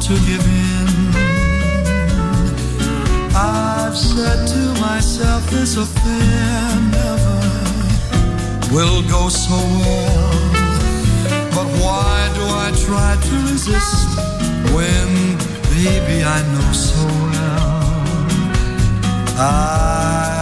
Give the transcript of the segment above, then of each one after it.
to give in. I've said to myself, this affair never will go so well. But why do I try to resist when, baby, I know so well? I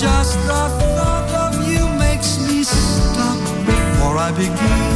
just the thought of you makes me stop before I begin.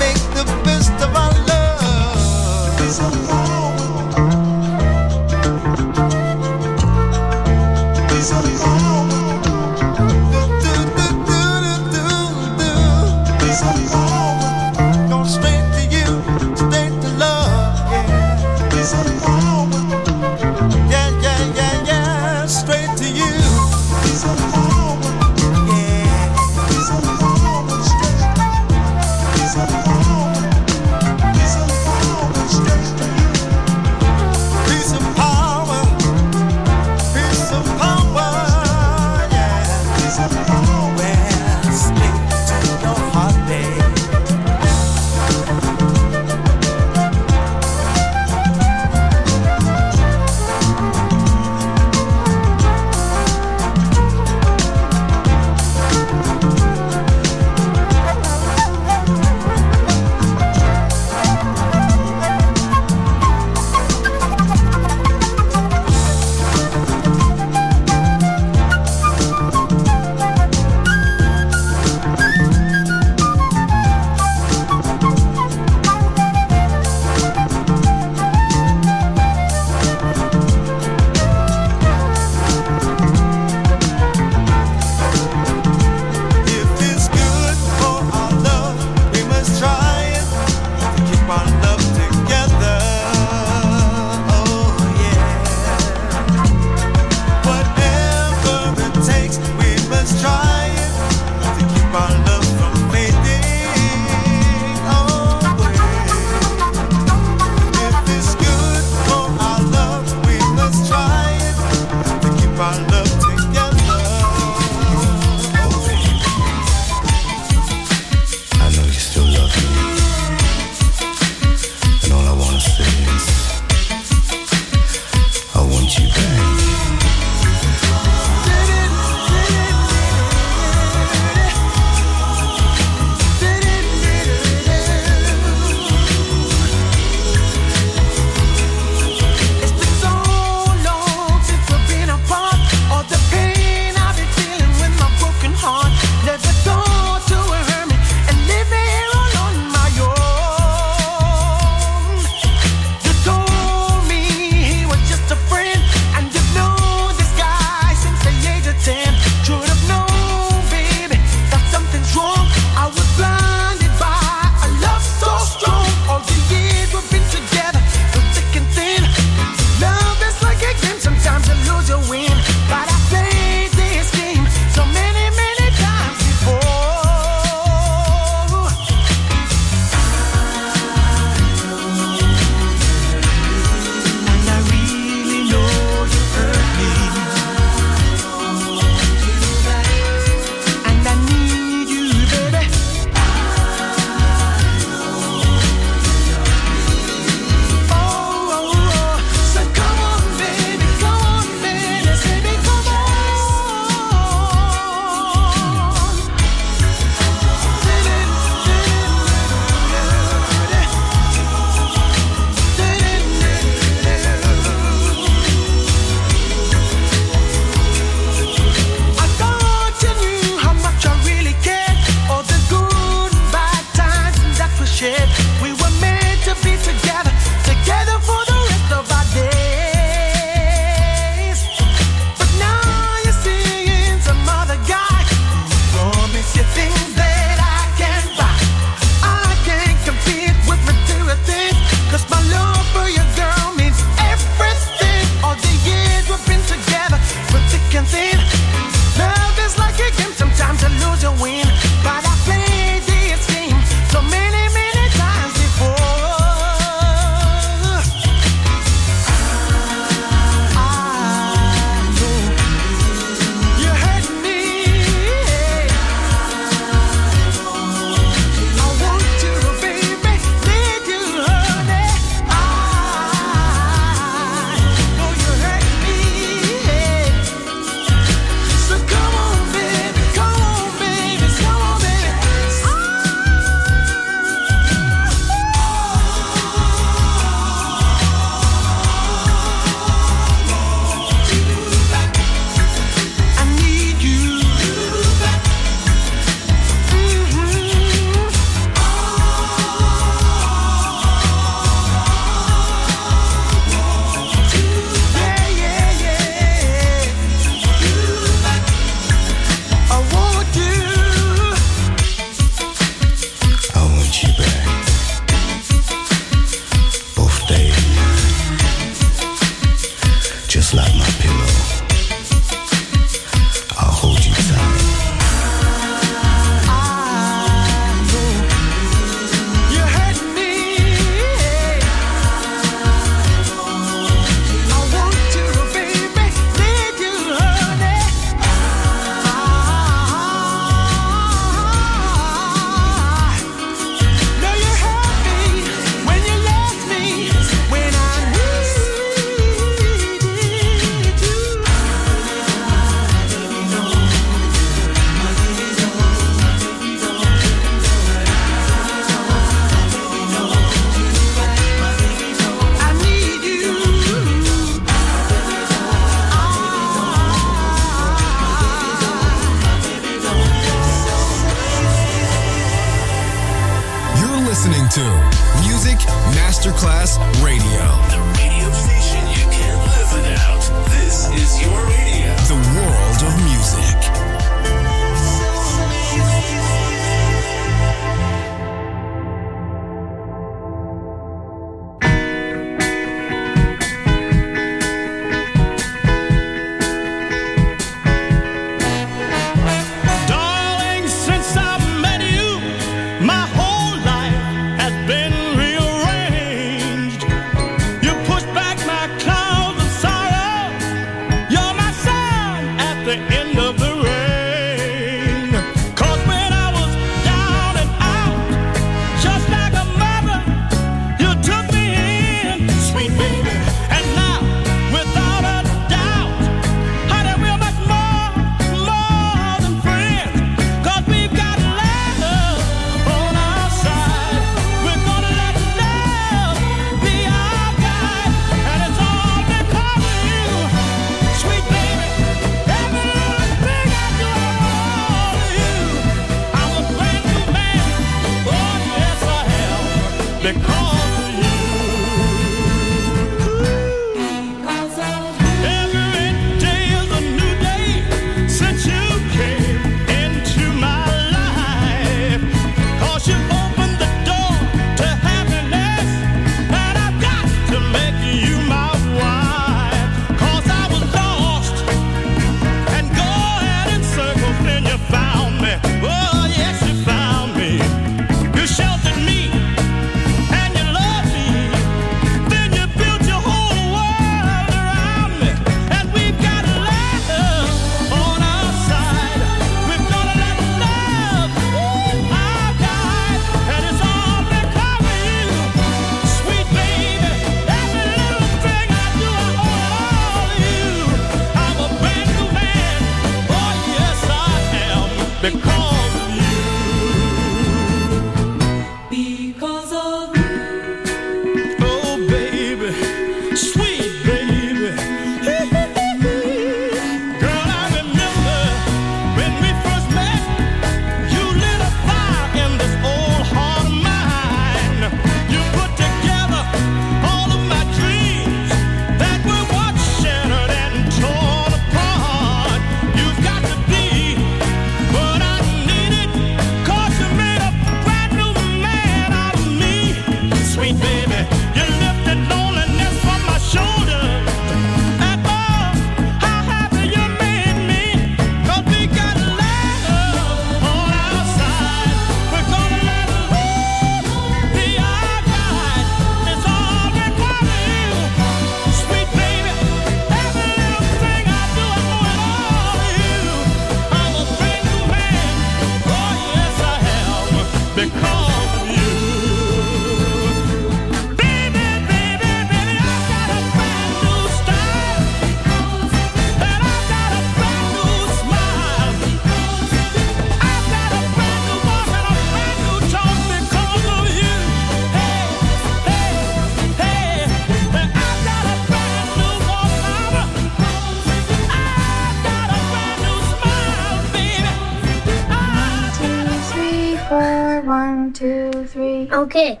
Okay.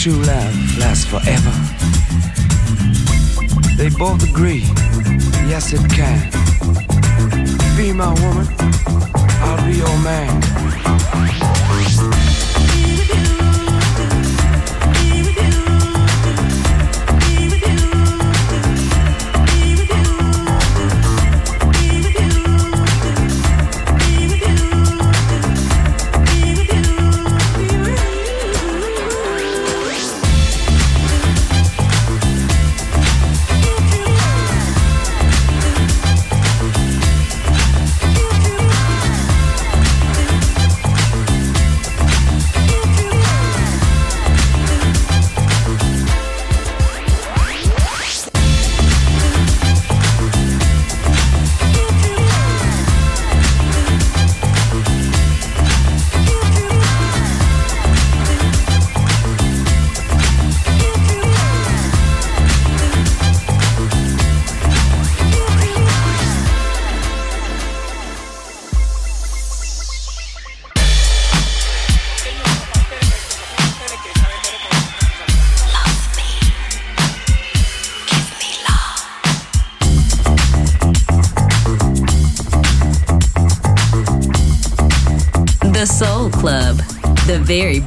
True love lasts forever? They both agree, yes it can. Be my woman, I'll be your man.